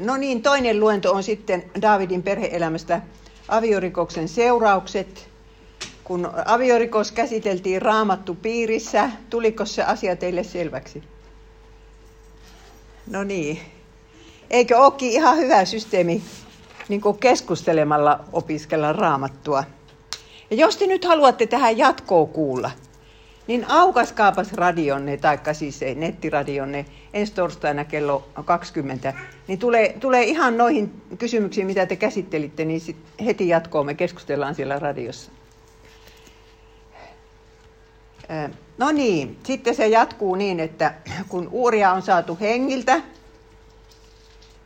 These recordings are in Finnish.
No niin, toinen luento on sitten Davidin perheelämästä aviorikoksen seuraukset. Kun aviorikos käsiteltiin raamattu piirissä, tuliko se asia teille selväksi? No niin. Eikö olekin ihan hyvä systeemi niin keskustelemalla opiskella raamattua? Ja jos te nyt haluatte tähän jatkoa kuulla, niin aukaskaapas radionne, tai siis nettiradionne, ensi torstaina kello 20, niin tulee, tulee ihan noihin kysymyksiin, mitä te käsittelitte, niin sit heti jatkoon me keskustellaan siellä radiossa. No niin, sitten se jatkuu niin, että kun uuria on saatu hengiltä,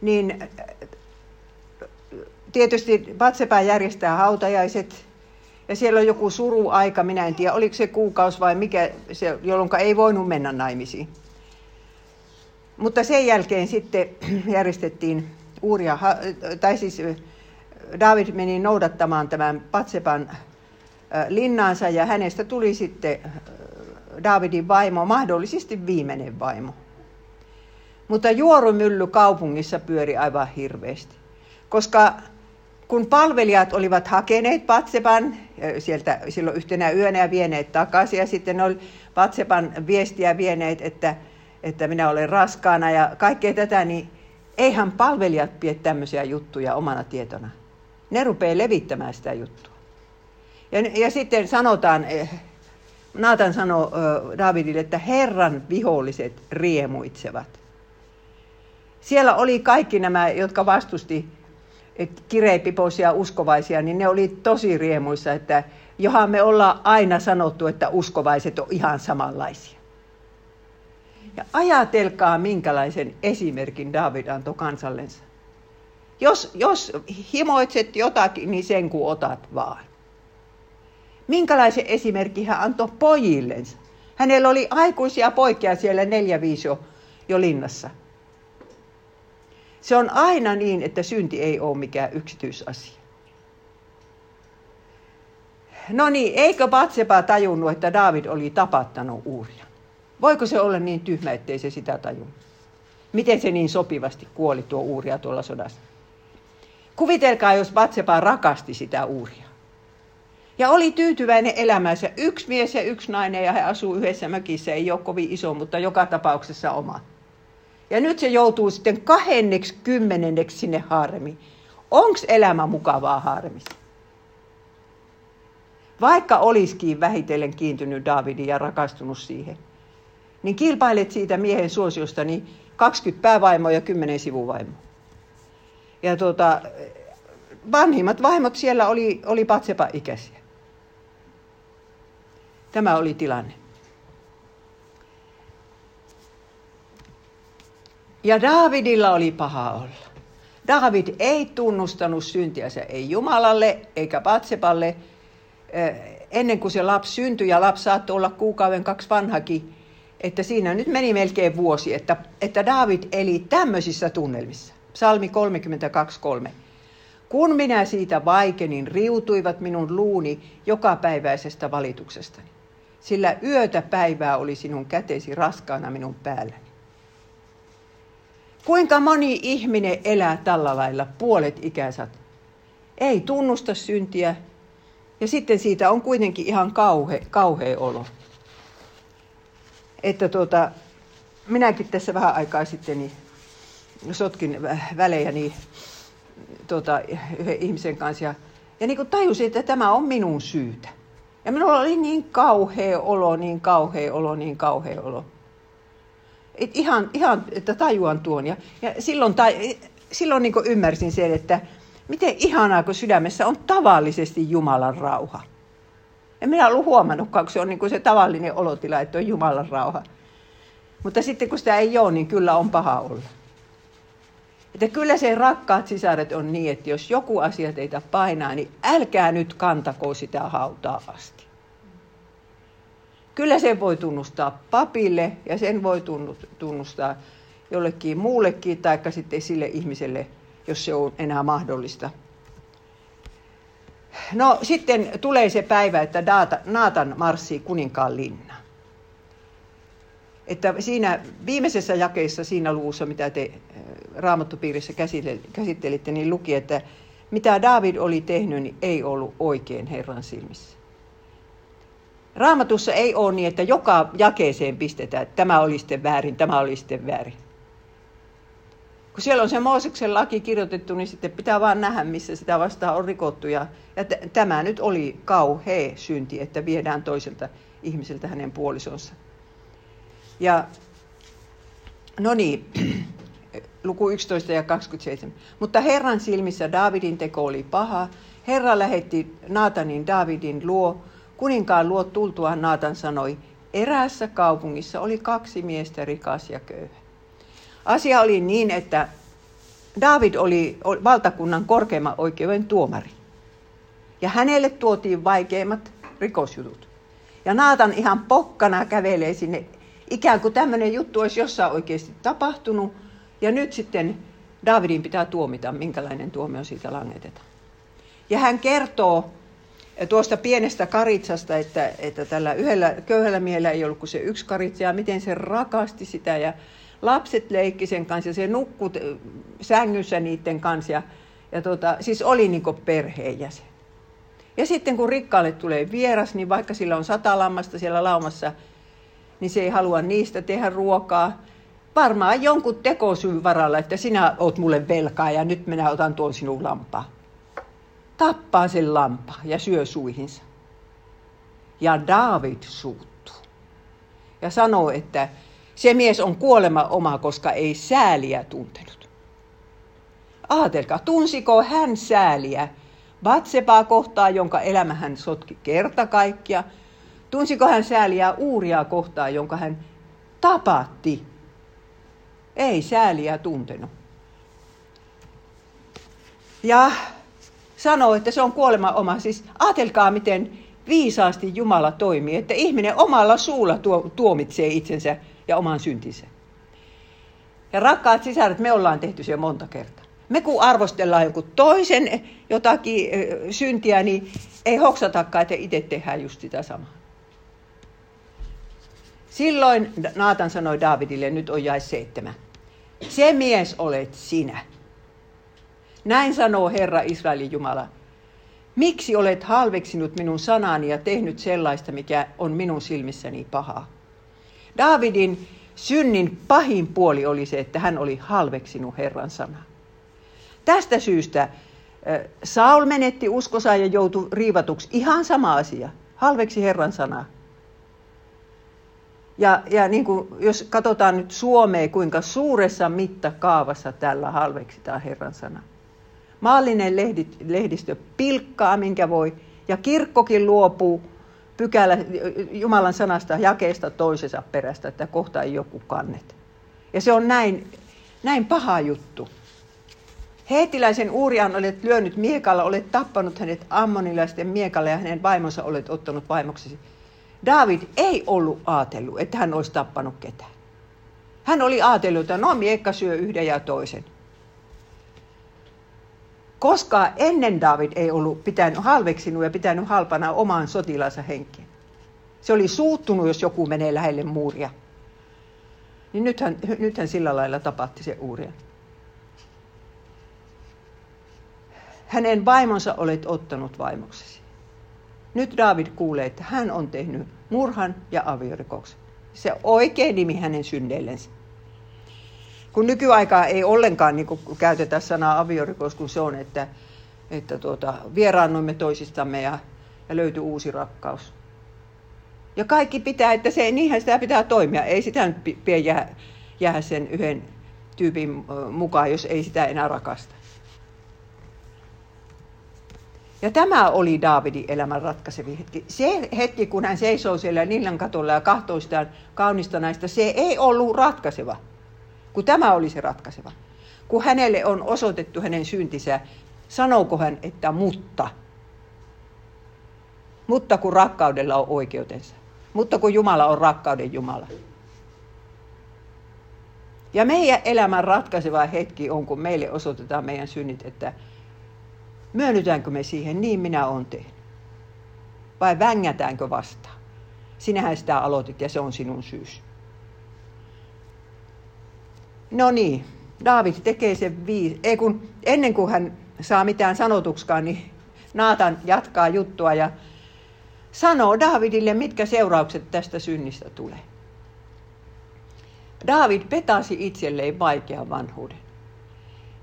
niin tietysti Batsepä järjestää hautajaiset, ja siellä on joku suruaika, minä en tiedä, oliko se kuukausi vai mikä, se, jolloin ei voinut mennä naimisiin. Mutta sen jälkeen sitten järjestettiin uuria, tai siis David meni noudattamaan tämän Patsepan linnaansa ja hänestä tuli sitten Davidin vaimo, mahdollisesti viimeinen vaimo. Mutta juorumylly kaupungissa pyöri aivan hirveästi, koska kun palvelijat olivat hakeneet Patsepan sieltä silloin yhtenä yönä ja vieneet takaisin ja sitten oli Patsepan viestiä vieneet, että, että minä olen raskaana ja kaikkea tätä, niin eihän palvelijat pidä tämmöisiä juttuja omana tietona. Ne rupeaa levittämään sitä juttua. Ja, ja sitten sanotaan, eh, Naatan sanoo Davidille, että Herran viholliset riemuitsevat. Siellä oli kaikki nämä, jotka vastusti kireipipoisia uskovaisia, niin ne oli tosi riemuissa, että johan me ollaan aina sanottu, että uskovaiset on ihan samanlaisia. Ja ajatelkaa, minkälaisen esimerkin David antoi kansallensa. Jos, jos himoitset jotakin, niin sen kuin otat vaan. Minkälaisen esimerkin hän antoi pojillensa. Hänellä oli aikuisia poikia siellä neljä viisi jo, jo linnassa. Se on aina niin, että synti ei ole mikään yksityisasia. No niin, eikö Batseba tajunnut, että David oli tapattanut Uuria? Voiko se olla niin tyhmä, ettei se sitä tajunnut? Miten se niin sopivasti kuoli tuo Uuria tuolla sodassa? Kuvitelkaa, jos Batseba rakasti sitä Uuria. Ja oli tyytyväinen elämänsä. Yksi mies ja yksi nainen ja he asuu yhdessä mökissä. Ei ole kovin iso, mutta joka tapauksessa oma. Ja nyt se joutuu sitten kahdenneksi kymmenenneksi sinne haaremiin. Onko elämä mukavaa haaremissa? Vaikka olisikin vähitellen kiintynyt Davidin ja rakastunut siihen, niin kilpailet siitä miehen suosiosta niin 20 päävaimoa ja 10 sivuvaimoa. Ja tuota, vanhimmat vaimot siellä oli, oli patsepa ikäisiä. Tämä oli tilanne. Ja Davidilla oli paha olla. David ei tunnustanut syntiänsä ei Jumalalle eikä Patsepalle eh, ennen kuin se lapsi syntyi ja lapsi saattoi olla kuukauden kaksi vanhakin. Että siinä nyt meni melkein vuosi, että, että David eli tämmöisissä tunnelmissa. Psalmi 32.3. Kun minä siitä vaikenin, riutuivat minun luuni jokapäiväisestä valituksestani. Sillä yötä päivää oli sinun kätesi raskaana minun päälläni. Kuinka moni ihminen elää tällä lailla puolet ikänsä? Ei tunnusta syntiä ja sitten siitä on kuitenkin ihan kauhe, kauhea olo. Että tuota, minäkin tässä vähän aikaa sitten niin sotkin välejä niin, tuota, yhden ihmisen kanssa ja, ja niin kuin tajusin, että tämä on minun syytä. Ja minulla oli niin kauhea olo, niin kauhea olo, niin kauhea olo. Et ihan, ihan, että tajuan tuon. Ja, ja silloin, tai, silloin niin ymmärsin sen, että miten ihanaa, kun sydämessä on tavallisesti Jumalan rauha. En minä ollut huomannutkaan, kun se on niin kuin se tavallinen olotila, että on Jumalan rauha. Mutta sitten kun sitä ei ole, niin kyllä on paha olla. Että kyllä se rakkaat sisaret on niin, että jos joku asia teitä painaa, niin älkää nyt kantako sitä hautaa asti. Kyllä sen voi tunnustaa papille ja sen voi tunnustaa jollekin muullekin tai sitten sille ihmiselle, jos se on enää mahdollista. No sitten tulee se päivä, että Naatan marssii kuninkaan linna. että siinä viimeisessä jakeessa siinä luvussa, mitä te raamattupiirissä käsittelitte, niin luki, että mitä David oli tehnyt, niin ei ollut oikein Herran silmissä. Raamatussa ei ole niin, että joka jakeeseen pistetään, että tämä oli sitten väärin, tämä oli sitten väärin. Kun siellä on se Mooseksen laki kirjoitettu, niin sitten pitää vaan nähdä, missä sitä vastaan on rikottu. Ja, ja t- tämä nyt oli kauhea synti, että viedään toiselta ihmiseltä hänen puolisonsa. Ja no niin, luku 11 ja 27. Mutta Herran silmissä Davidin teko oli paha. Herra lähetti Naatanin Davidin luo. Kuninkaan luo tultuaan Naatan sanoi, eräässä kaupungissa oli kaksi miestä, rikas ja köyhä. Asia oli niin, että David oli valtakunnan korkeimman oikeuden tuomari. Ja hänelle tuotiin vaikeimmat rikosjutut. Ja Naatan ihan pokkana kävelee sinne, ikään kuin tämmöinen juttu olisi jossain oikeasti tapahtunut. Ja nyt sitten Davidin pitää tuomita, minkälainen tuomio siitä langetetaan. Ja hän kertoo tuosta pienestä karitsasta, että, että tällä yhdellä köyhällä miehellä ei ollut kuin se yksi karitsa ja miten se rakasti sitä ja lapset leikki sen kanssa ja se nukkut sängyssä niiden kanssa. Ja, ja tota, siis oli niin perheenjäsen. Ja sitten kun rikkaalle tulee vieras, niin vaikka sillä on sata lammasta siellä laumassa, niin se ei halua niistä tehdä ruokaa. Varmaan jonkun tekosyyn varalla, että sinä oot mulle velkaa ja nyt minä otan tuon sinun lampaa. Tappaa sen lampaa ja syö suihinsa. Ja David suuttuu. Ja sanoo, että se mies on kuolema oma, koska ei sääliä tuntenut. Aatelkaa, tunsiko hän sääliä Batsepaa kohtaa, jonka elämä hän sotki kerta kaikkia? Tunsiko hän sääliä Uuria kohtaa, jonka hän tapatti? Ei sääliä tuntenut. Ja sanoo, että se on kuolema oma. Siis ajatelkaa, miten viisaasti Jumala toimii, että ihminen omalla suulla tuomitsee itsensä ja oman syntinsä. Ja rakkaat sisaret, me ollaan tehty se monta kertaa. Me kun arvostellaan joku toisen jotakin syntiä, niin ei hoksatakaan, että itse tehdään just sitä samaa. Silloin Naatan sanoi Davidille, nyt on jäi seitsemän. Se mies olet sinä. Näin sanoo Herra Israelin Jumala. Miksi olet halveksinut minun sanani ja tehnyt sellaista, mikä on minun silmissäni pahaa? Davidin synnin pahin puoli oli se, että hän oli halveksinut Herran sanaa. Tästä syystä Saul menetti uskosa ja joutui riivatuksi. Ihan sama asia. Halveksi Herran sanaa. Ja, ja niin kuin, jos katsotaan nyt Suomea, kuinka suuressa mittakaavassa tällä halveksitaan Herran sana. Maallinen lehdistö pilkkaa, minkä voi, ja kirkkokin luopuu pykälä Jumalan sanasta jakeesta toisensa perästä, että kohta ei joku kannet. Ja se on näin, näin paha juttu. Heetiläisen Uurian olet lyönyt miekalla, olet tappanut hänet ammonilaisten miekalla ja hänen vaimonsa olet ottanut vaimoksesi. David ei ollut ajatellut, että hän olisi tappanut ketään. Hän oli ajatellut, että no miekka syö yhden ja toisen. Koska ennen David ei ollut pitänyt halveksinut ja pitänyt halpana oman sotilansa henkeä. Se oli suuttunut, jos joku menee lähelle muuria. Niin nythän, nythän sillä lailla tapahti se uuria. Hänen vaimonsa olet ottanut vaimoksesi. Nyt David kuulee, että hän on tehnyt murhan ja aviorikoksen. Se oikein nimi hänen synneillensä kun nykyaikaa ei ollenkaan niin käytetä sanaa aviorikos, kun se on, että, että tuota, vieraannuimme toisistamme ja, ja löytyi uusi rakkaus. Ja kaikki pitää, että se, niinhän sitä pitää toimia. Ei sitä nyt pidä jää, jää sen yhden tyypin mukaan, jos ei sitä enää rakasta. Ja tämä oli Daavidin elämän ratkaisevi hetki. Se hetki, kun hän seisoo siellä Nillan katolla ja kahtoo sitä kaunista naista, se ei ollut ratkaiseva kun tämä oli se ratkaiseva. Kun hänelle on osoitettu hänen syntinsä, sanooko hän, että mutta. Mutta kun rakkaudella on oikeutensa. Mutta kun Jumala on rakkauden Jumala. Ja meidän elämän ratkaiseva hetki on, kun meille osoitetaan meidän synnit, että myönnytäänkö me siihen, niin minä olen tehnyt. Vai vängätäänkö vastaan? Sinähän sitä aloitit ja se on sinun syys. No niin, Daavid tekee sen viisi. Ei kun, ennen kuin hän saa mitään sanotukskaan, niin Naatan jatkaa juttua ja sanoo Daavidille, mitkä seuraukset tästä synnistä tulee. David petasi itselleen vaikean vanhuuden.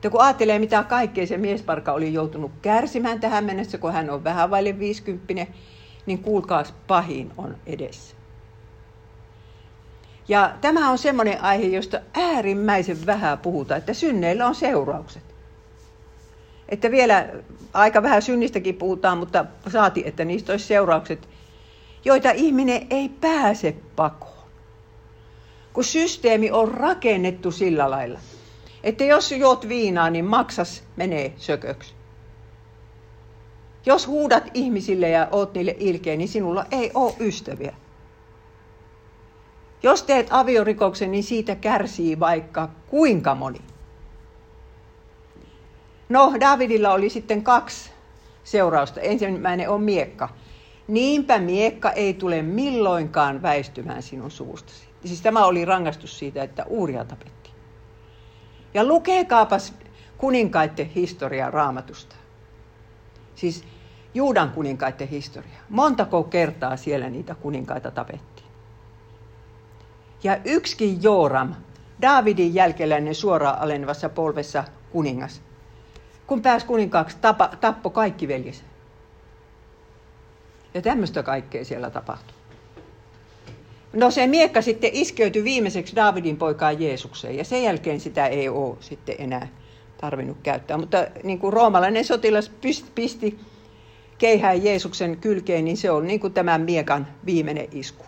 Ja kun ajattelee, mitä kaikkea se miesparka oli joutunut kärsimään tähän mennessä, kun hän on vähän vaille 50, niin kuulkaas pahin on edessä. Ja tämä on semmoinen aihe, josta äärimmäisen vähän puhutaan, että synneillä on seuraukset. Että vielä aika vähän synnistäkin puhutaan, mutta saati, että niistä olisi seuraukset, joita ihminen ei pääse pakoon. Kun systeemi on rakennettu sillä lailla, että jos juot viinaa, niin maksas menee sököksi. Jos huudat ihmisille ja oot niille ilkeä, niin sinulla ei ole ystäviä. Jos teet aviorikoksen, niin siitä kärsii vaikka kuinka moni. No, Davidilla oli sitten kaksi seurausta. Ensimmäinen on miekka. Niinpä miekka ei tule milloinkaan väistymään sinun suustasi. Siis tämä oli rangaistus siitä, että Uuria tapettiin. Ja lukeekaapas kuninkaiden historiaa raamatusta. Siis Juudan kuninkaiden historia. Montako kertaa siellä niitä kuninkaita tapettiin. Ja yksikin Jooram, Daavidin jälkeläinen suoraan alenevassa polvessa kuningas, kun pääsi kuninkaaksi, tapa, tappo kaikki veljensä. Ja tämmöistä kaikkea siellä tapahtui. No se miekka sitten iskeytyi viimeiseksi Daavidin poikaan Jeesukseen ja sen jälkeen sitä ei ole sitten enää tarvinnut käyttää. Mutta niin kuin roomalainen sotilas pisti keihään Jeesuksen kylkeen, niin se on niin kuin tämän miekan viimeinen isku.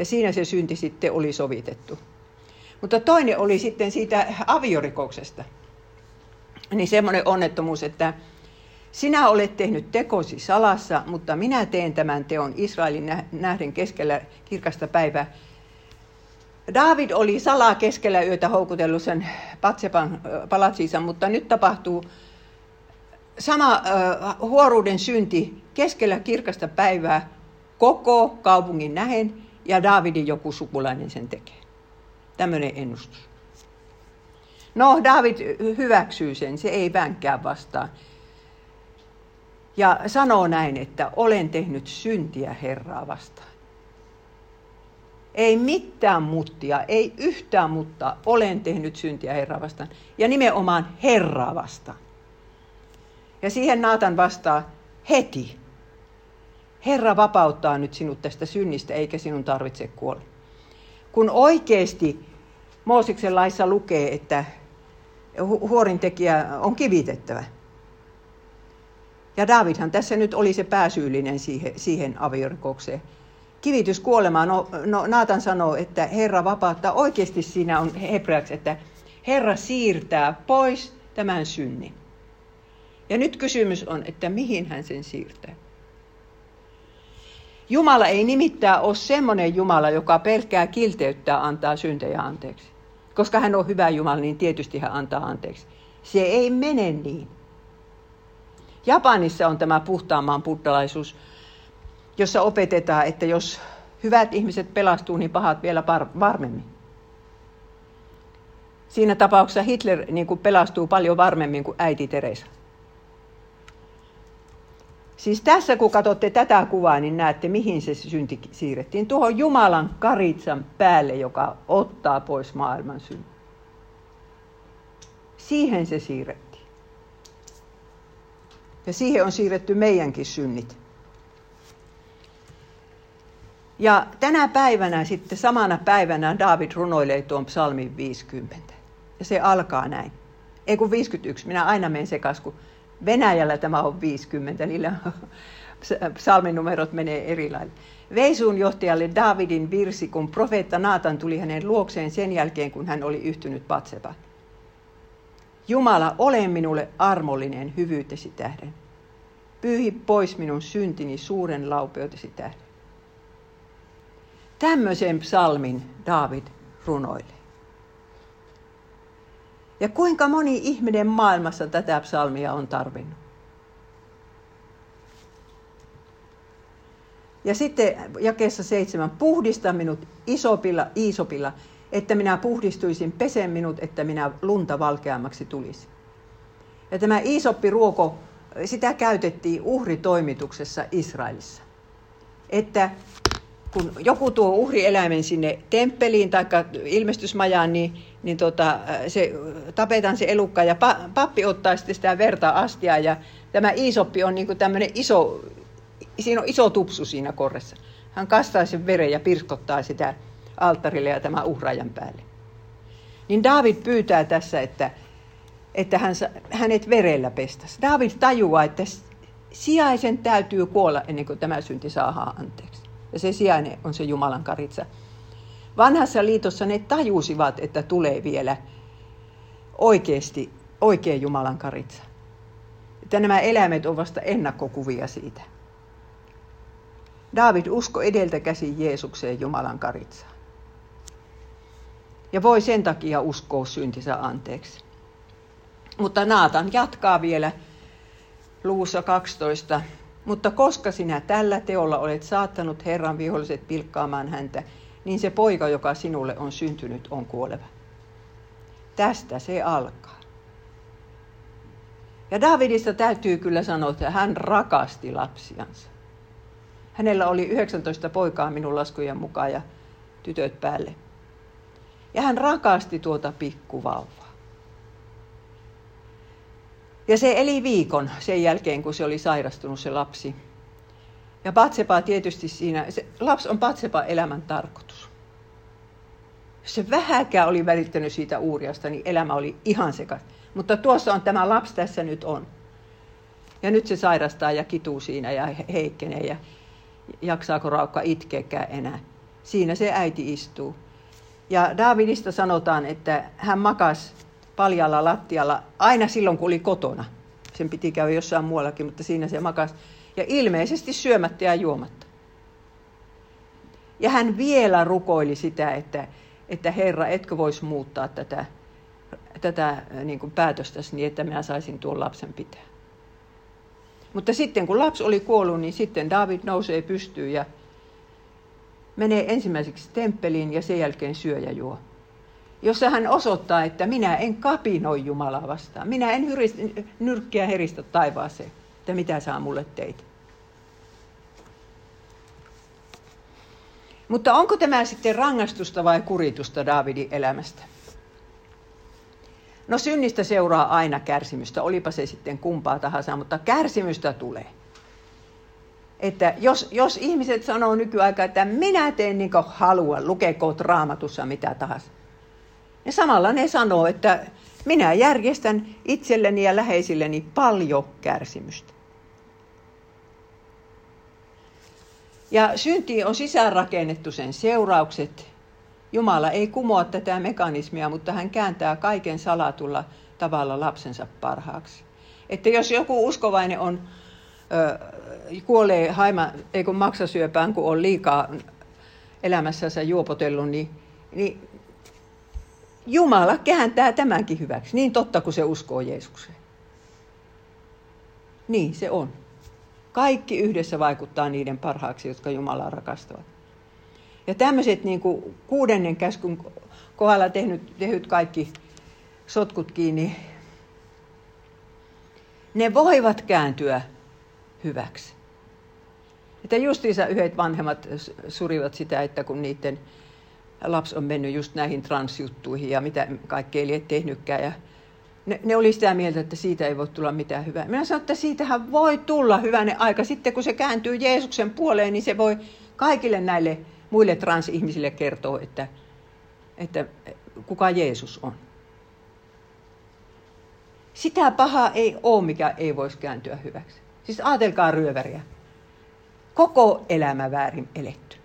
Ja siinä se synti sitten oli sovitettu. Mutta toinen oli sitten siitä aviorikoksesta. Niin semmoinen onnettomuus, että sinä olet tehnyt tekosi salassa, mutta minä teen tämän teon Israelin nähden keskellä kirkasta päivää. David oli salaa keskellä yötä houkutellut sen Patsepan palatsiinsa, mutta nyt tapahtuu sama huoruuden synti keskellä kirkasta päivää koko kaupungin nähen ja Davidin joku sukulainen sen tekee. Tämmöinen ennustus. No, David hyväksyy sen, se ei vänkää vastaan. Ja sanoo näin, että olen tehnyt syntiä Herraa vastaan. Ei mitään muttia, ei yhtään mutta olen tehnyt syntiä Herraa vastaan. Ja nimenomaan Herraa vastaan. Ja siihen Naatan vastaa heti. Herra vapauttaa nyt sinut tästä synnistä, eikä sinun tarvitse kuolla. Kun oikeasti Moosiksen laissa lukee, että huorintekijä on kivitettävä. Ja Davidhan tässä nyt oli se pääsyyllinen siihen, siihen aviorikokseen. Kivitys kuolemaan, no, no Naatan sanoo, että Herra vapauttaa. Oikeasti siinä on hebreaksi, että Herra siirtää pois tämän synnin. Ja nyt kysymys on, että mihin hän sen siirtää. Jumala ei nimittäin ole semmoinen Jumala, joka pelkää kilteyttää antaa syntejä anteeksi. Koska hän on hyvä Jumala, niin tietysti hän antaa anteeksi. Se ei mene niin. Japanissa on tämä puhtaamman buddhalaisuus, jossa opetetaan, että jos hyvät ihmiset pelastuu, niin pahat vielä varmemmin. Siinä tapauksessa Hitler niin kuin pelastuu paljon varmemmin kuin äiti Teresa. Siis tässä kun katsotte tätä kuvaa, niin näette mihin se synti siirrettiin. Tuohon Jumalan karitsan päälle, joka ottaa pois maailman synnin. Siihen se siirrettiin. Ja siihen on siirretty meidänkin synnit. Ja tänä päivänä sitten, samana päivänä David runoilee tuon psalmin 50. Ja se alkaa näin. Ei kun 51, minä aina menen sekas, kun Venäjällä tämä on 50, niillä psalminumerot menee eri lailla. Veisuun johtajalle Davidin virsi, kun profeetta Naatan tuli hänen luokseen sen jälkeen, kun hän oli yhtynyt Patseba. Jumala, ole minulle armollinen hyvyytesi tähden. Pyyhi pois minun syntini suuren laupeutesi tähden. Tämmöisen psalmin David runoilee. Ja kuinka moni ihminen maailmassa tätä psalmia on tarvinnut. Ja sitten jakeessa seitsemän, puhdista minut isopilla, iisopilla, että minä puhdistuisin, pesen minut, että minä lunta valkeammaksi tulisi. Ja tämä ruoko, sitä käytettiin uhritoimituksessa Israelissa. Että kun joku tuo uhrieläimen sinne temppeliin tai ilmestysmajaan, niin, niin tota, se, tapetaan se elukka ja pappi ottaa sitten sitä verta astia ja tämä iisoppi on niin tämmöinen iso, siinä on iso tupsu siinä korressa. Hän kastaa sen veren ja pirskottaa sitä alttarille ja tämän uhraajan päälle. Niin David pyytää tässä, että, että hän, hänet verellä pestäisi. David tajuaa, että sijaisen täytyy kuolla ennen kuin tämä synti saadaan anteeksi. Ja se sijainen on se Jumalan karitsa. Vanhassa liitossa ne tajusivat, että tulee vielä oikeasti oikea Jumalan karitsa. Että nämä eläimet ovat vasta ennakkokuvia siitä. David usko edeltä käsin Jeesukseen Jumalan karitsaan. Ja voi sen takia uskoa syntinsä anteeksi. Mutta Naatan jatkaa vielä luussa 12. Mutta koska sinä tällä teolla olet saattanut Herran viholliset pilkkaamaan häntä, niin se poika, joka sinulle on syntynyt, on kuoleva. Tästä se alkaa. Ja Davidista täytyy kyllä sanoa, että hän rakasti lapsiansa. Hänellä oli 19 poikaa minun laskujen mukaan ja tytöt päälle. Ja hän rakasti tuota pikkuvauvaa. Ja se eli viikon sen jälkeen, kun se oli sairastunut se lapsi. Ja Patsepa tietysti siinä, se lapsi on Patsepa elämän tarkoitus. Se vähäkään oli välittänyt siitä uuriasta, niin elämä oli ihan sekas. Mutta tuossa on tämä lapsi tässä nyt on. Ja nyt se sairastaa ja kituu siinä ja heikkenee ja jaksaako raukka itkeäkään enää. Siinä se äiti istuu. Ja Davidista sanotaan, että hän makas paljalla lattialla aina silloin, kun oli kotona. Sen piti käydä jossain muuallakin, mutta siinä se makas. Ja ilmeisesti syömättä ja juomatta. Ja hän vielä rukoili sitä, että, että Herra, etkö voisi muuttaa tätä, tätä niin kuin päätöstäsi niin, että minä saisin tuon lapsen pitää. Mutta sitten kun lapsi oli kuollut, niin sitten David nousee pystyyn ja menee ensimmäiseksi temppeliin ja sen jälkeen syö ja juo. Jossa hän osoittaa, että minä en kapinoi Jumalaa vastaan. Minä en hyristä, nyrkkiä heristä taivaaseen, että mitä saa mulle teitä. Mutta onko tämä sitten rangaistusta vai kuritusta Davidin elämästä? No synnistä seuraa aina kärsimystä, olipa se sitten kumpaa tahansa, mutta kärsimystä tulee. Että jos, jos ihmiset sanoo nykyaikaa, että minä teen niin kuin haluan, lukekoot raamatussa mitä tahansa. Ja samalla ne sanoo, että minä järjestän itselleni ja läheisilleni paljon kärsimystä. Ja synti on sisäänrakennettu sen seuraukset, Jumala ei kumoa tätä mekanismia, mutta hän kääntää kaiken salatulla tavalla lapsensa parhaaksi. Että jos joku uskovainen on, ö, kuolee haima, ei kun maksasyöpään, kun on liikaa elämässänsä juopotellut, niin, niin Jumala kääntää tämänkin hyväksi. Niin totta kuin se uskoo Jeesukseen. Niin se on. Kaikki yhdessä vaikuttaa niiden parhaaksi, jotka Jumalaa rakastavat. Ja tämmöiset niin kuin kuudennen käskyn kohdalla tehnyt, tehnyt kaikki sotkut kiinni, ne voivat kääntyä hyväksi. Että justiinsa yhdet vanhemmat surivat sitä, että kun niiden lapsi on mennyt just näihin transjuttuihin ja mitä kaikkea ei tehnytkään. Ja ne, ne oli sitä mieltä, että siitä ei voi tulla mitään hyvää. Minä sanoin, että siitähän voi tulla hyvänen aika. Sitten kun se kääntyy Jeesuksen puoleen, niin se voi kaikille näille muille transihmisille kertoo, että, että kuka Jeesus on. Sitä pahaa ei ole, mikä ei voisi kääntyä hyväksi. Siis ajatelkaa ryöväriä. Koko elämä väärin eletty.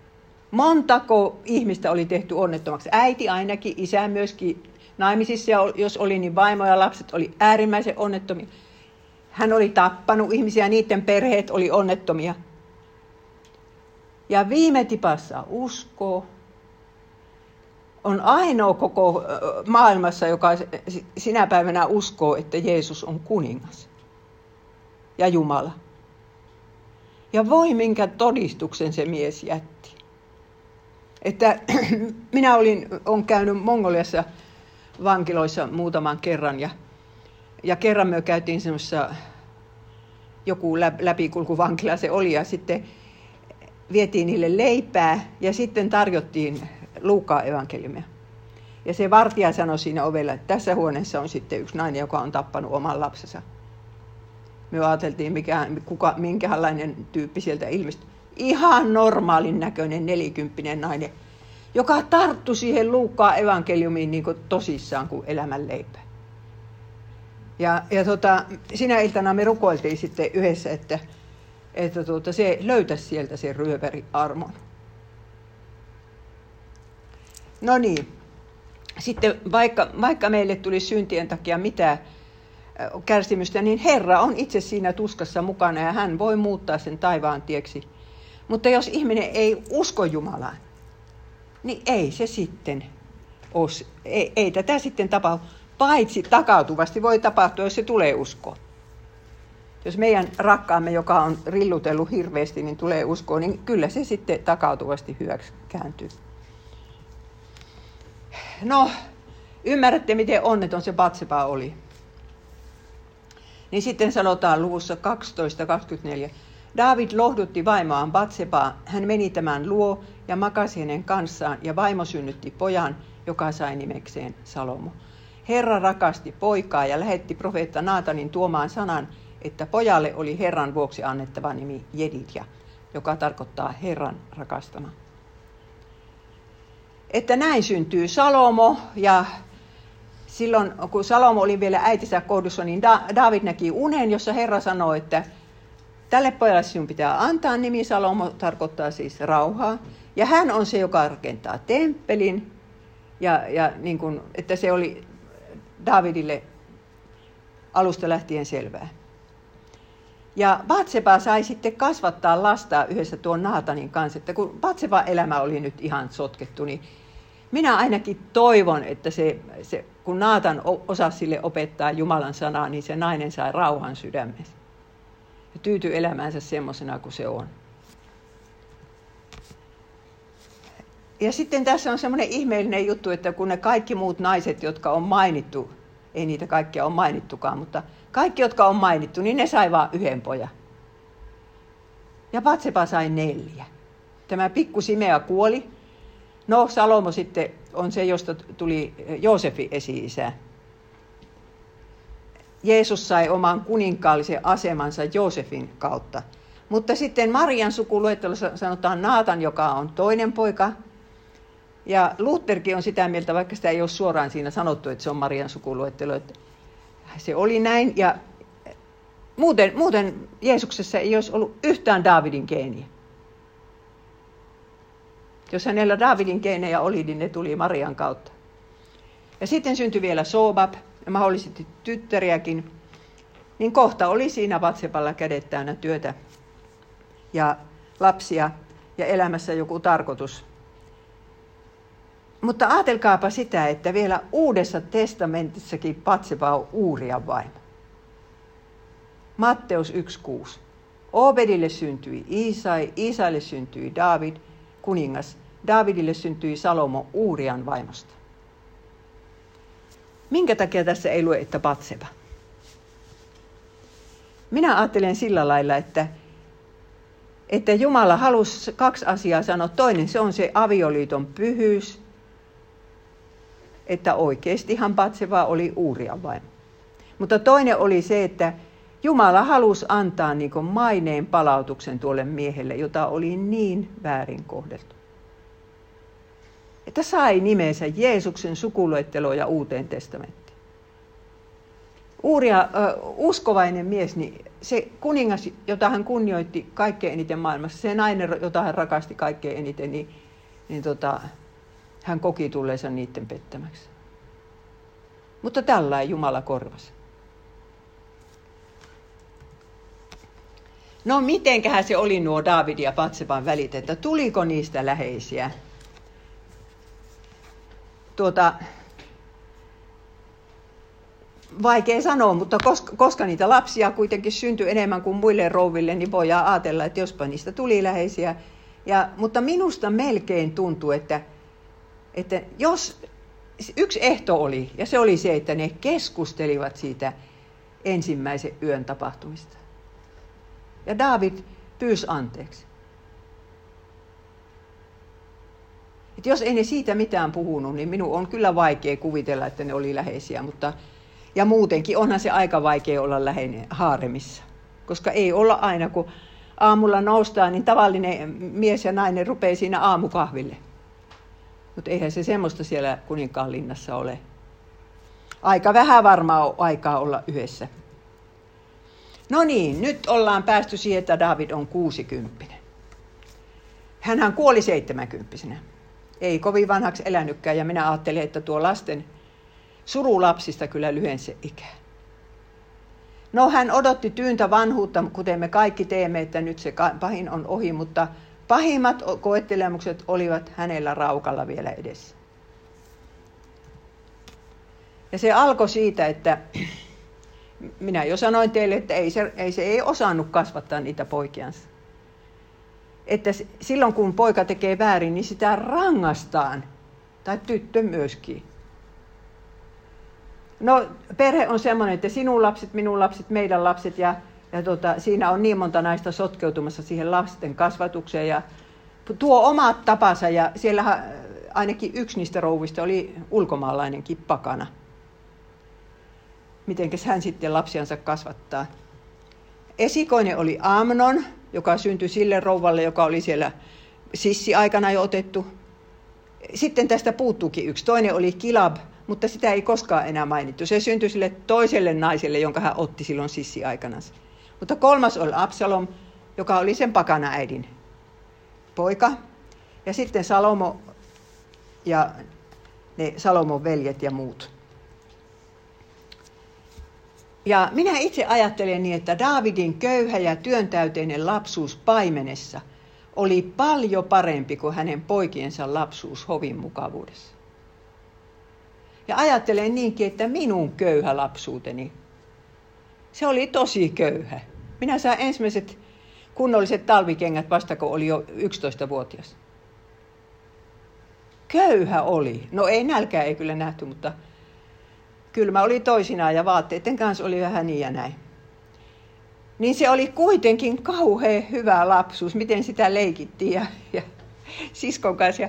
Montako ihmistä oli tehty onnettomaksi? Äiti ainakin, isä myöskin naimisissa, jos oli niin vaimo ja lapset oli äärimmäisen onnettomia. Hän oli tappanut ihmisiä, niiden perheet oli onnettomia. Ja viime tipassa usko on ainoa koko maailmassa, joka sinä päivänä uskoo, että Jeesus on kuningas ja Jumala. Ja voi minkä todistuksen se mies jätti. Että minä olin, on käynyt Mongoliassa vankiloissa muutaman kerran ja, ja kerran me käytiin semmoisessa joku läpikulkuvankila se oli ja sitten vietiin niille leipää ja sitten tarjottiin Luukaa evankeliumia. Ja se vartija sanoi siinä ovella, että tässä huoneessa on sitten yksi nainen, joka on tappanut oman lapsensa. Me ajateltiin, mikä, kuka, minkälainen tyyppi sieltä ilmestyi. Ihan normaalin näköinen nelikymppinen nainen, joka tarttui siihen Luukkaa evankeliumiin niin kuin tosissaan kuin elämän leipä. Ja, ja tota, sinä iltana me rukoiltiin sitten yhdessä, että, että tuota, se löytäisi sieltä sen ryöveri armon. No niin, sitten vaikka, vaikka meille tuli syntien takia mitä kärsimystä, niin Herra on itse siinä tuskassa mukana ja hän voi muuttaa sen taivaan tieksi. Mutta jos ihminen ei usko Jumalaan, niin ei se sitten os, ei, ei tätä sitten tapahdu. Paitsi takautuvasti voi tapahtua, jos se tulee uskoon. Jos meidän rakkaamme, joka on rillutellut hirveästi, niin tulee uskoon, niin kyllä se sitten takautuvasti hyväksi kääntyy. No, ymmärrätte, miten onneton se Batsepa oli. Niin sitten sanotaan luvussa 12.24. David lohdutti vaimoaan Batsebaa. Hän meni tämän luo ja makasi hänen kanssaan ja vaimo synnytti pojan, joka sai nimekseen Salomo. Herra rakasti poikaa ja lähetti profeetta Naatanin tuomaan sanan, että pojalle oli Herran vuoksi annettava nimi Jedidja, joka tarkoittaa Herran rakastama että näin syntyy Salomo ja silloin kun Salomo oli vielä äitinsä kohdussa, niin David näki unen, jossa Herra sanoi, että tälle pojalle sinun pitää antaa nimi. Salomo tarkoittaa siis rauhaa. Ja hän on se, joka rakentaa temppelin. Ja, ja niin kuin, että se oli Davidille alusta lähtien selvää. Ja Batseba sai sitten kasvattaa lasta yhdessä tuon Naatanin kanssa, että kun Batseba elämä oli nyt ihan sotkettu, niin minä ainakin toivon, että se, se, kun Naatan osasi sille opettaa Jumalan sanaa, niin se nainen sai rauhan sydämessä. Ja tyytyi elämäänsä semmoisena kuin se on. Ja sitten tässä on semmoinen ihmeellinen juttu, että kun ne kaikki muut naiset, jotka on mainittu, ei niitä kaikkia ole mainittukaan, mutta kaikki, jotka on mainittu, niin ne sai vain yhden pojan. Ja Patsepa sai neljä. Tämä pikku Simea kuoli. No, Salomo sitten on se, josta tuli Joosefin esi-isä. Jeesus sai oman kuninkaallisen asemansa Joosefin kautta. Mutta sitten Marian sukuluettelossa sanotaan Naatan, joka on toinen poika. Ja Lutherkin on sitä mieltä, vaikka sitä ei ole suoraan siinä sanottu, että se on Marian sukuluettelo, että se oli näin. Ja muuten, muuten Jeesuksessa ei olisi ollut yhtään Daavidin geeniä. Jos hänellä Daavidin geenejä oli, niin ne tuli Marian kautta. Ja sitten syntyi vielä Soobab ja mahdollisesti tyttäriäkin. Niin kohta oli siinä Vatsepalla kädet täynnä työtä ja lapsia ja elämässä joku tarkoitus. Mutta ajatelkaapa sitä, että vielä Uudessa testamentissakin Patsepa on Uurian vaimo. Matteus 1.6. Obedille syntyi Isai, Isaille syntyi David, kuningas. Davidille syntyi Salomo Uurian vaimosta. Minkä takia tässä ei lue, että Patseba? Minä ajattelen sillä lailla, että, että Jumala halusi kaksi asiaa sanoa. Toinen se on se avioliiton pyhyys, että oikeastihan Batseva oli Uurian vaimo. Mutta toinen oli se, että Jumala halusi antaa niin maineen palautuksen tuolle miehelle, jota oli niin väärin kohdeltu. Että sai nimensä Jeesuksen sukuluettelo ja uuteen testamenttiin. Uuria, uskovainen mies, niin se kuningas, jota hän kunnioitti kaikkein eniten maailmassa, se nainen, jota hän rakasti kaikkein eniten, niin, niin tota, hän koki tulleensa niiden pettämäksi. Mutta tällä ei Jumala korvasi. No mitenköhän se oli nuo David ja Patseban välit, että tuliko niistä läheisiä? Tuota, vaikea sanoa, mutta koska, koska niitä lapsia kuitenkin syntyi enemmän kuin muille rouville, niin voidaan ajatella, että jospa niistä tuli läheisiä. Ja, mutta minusta melkein tuntuu, että, että jos yksi ehto oli, ja se oli se, että ne keskustelivat siitä ensimmäisen yön tapahtumista. Ja David pyysi anteeksi. Et jos ei ne siitä mitään puhunut, niin minun on kyllä vaikea kuvitella, että ne oli läheisiä. Mutta, ja muutenkin onhan se aika vaikea olla läheinen haaremissa. Koska ei olla aina, kun aamulla noustaan, niin tavallinen mies ja nainen rupeaa siinä aamukahville. Mutta eihän se semmoista siellä kuninkaan linnassa ole. Aika vähän varmaa aikaa olla yhdessä. No niin, nyt ollaan päästy siihen, että David on 60. Hänhän kuoli 70 Ei kovin vanhaksi elänytkään ja minä ajattelin, että tuo lasten surulapsista kyllä lyhensi ikää. No hän odotti tyyntä vanhuutta, kuten me kaikki teemme, että nyt se pahin on ohi, mutta pahimmat koettelemukset olivat hänellä raukalla vielä edessä. Ja se alkoi siitä, että minä jo sanoin teille, että ei se ei, se ei osannut kasvattaa niitä poikiansa. Että silloin kun poika tekee väärin, niin sitä rangastaan. Tai tyttö myöskin. No perhe on semmoinen, että sinun lapset, minun lapset, meidän lapset ja, ja tota, siinä on niin monta naista sotkeutumassa siihen lasten kasvatukseen ja tuo omat tapansa ja siellä ainakin yksi niistä rouvista oli ulkomaalainenkin pakana miten hän sitten lapsiansa kasvattaa. Esikoinen oli Amnon, joka syntyi sille rouvalle, joka oli siellä sissi-aikana jo otettu. Sitten tästä puuttuukin yksi. Toinen oli Kilab, mutta sitä ei koskaan enää mainittu. Se syntyi sille toiselle naiselle, jonka hän otti silloin sissi-aikana. Mutta kolmas oli Absalom, joka oli sen pakana äidin poika. Ja sitten Salomo ja ne Salomon veljet ja muut. Ja minä itse ajattelen niin, että Daavidin köyhä ja työntäyteinen lapsuus paimenessa oli paljon parempi kuin hänen poikiensa lapsuus hovin mukavuudessa. Ja ajattelen niinkin, että minun köyhä lapsuuteni, se oli tosi köyhä. Minä sain ensimmäiset kunnolliset talvikengät vasta kun oli jo 11-vuotias. Köyhä oli. No ei nälkää ei kyllä nähty, mutta kylmä oli toisinaan ja vaatteiden kanssa oli vähän niin ja näin. Niin se oli kuitenkin kauhean hyvä lapsuus, miten sitä leikittiin ja, ja siskon kanssa. Ja,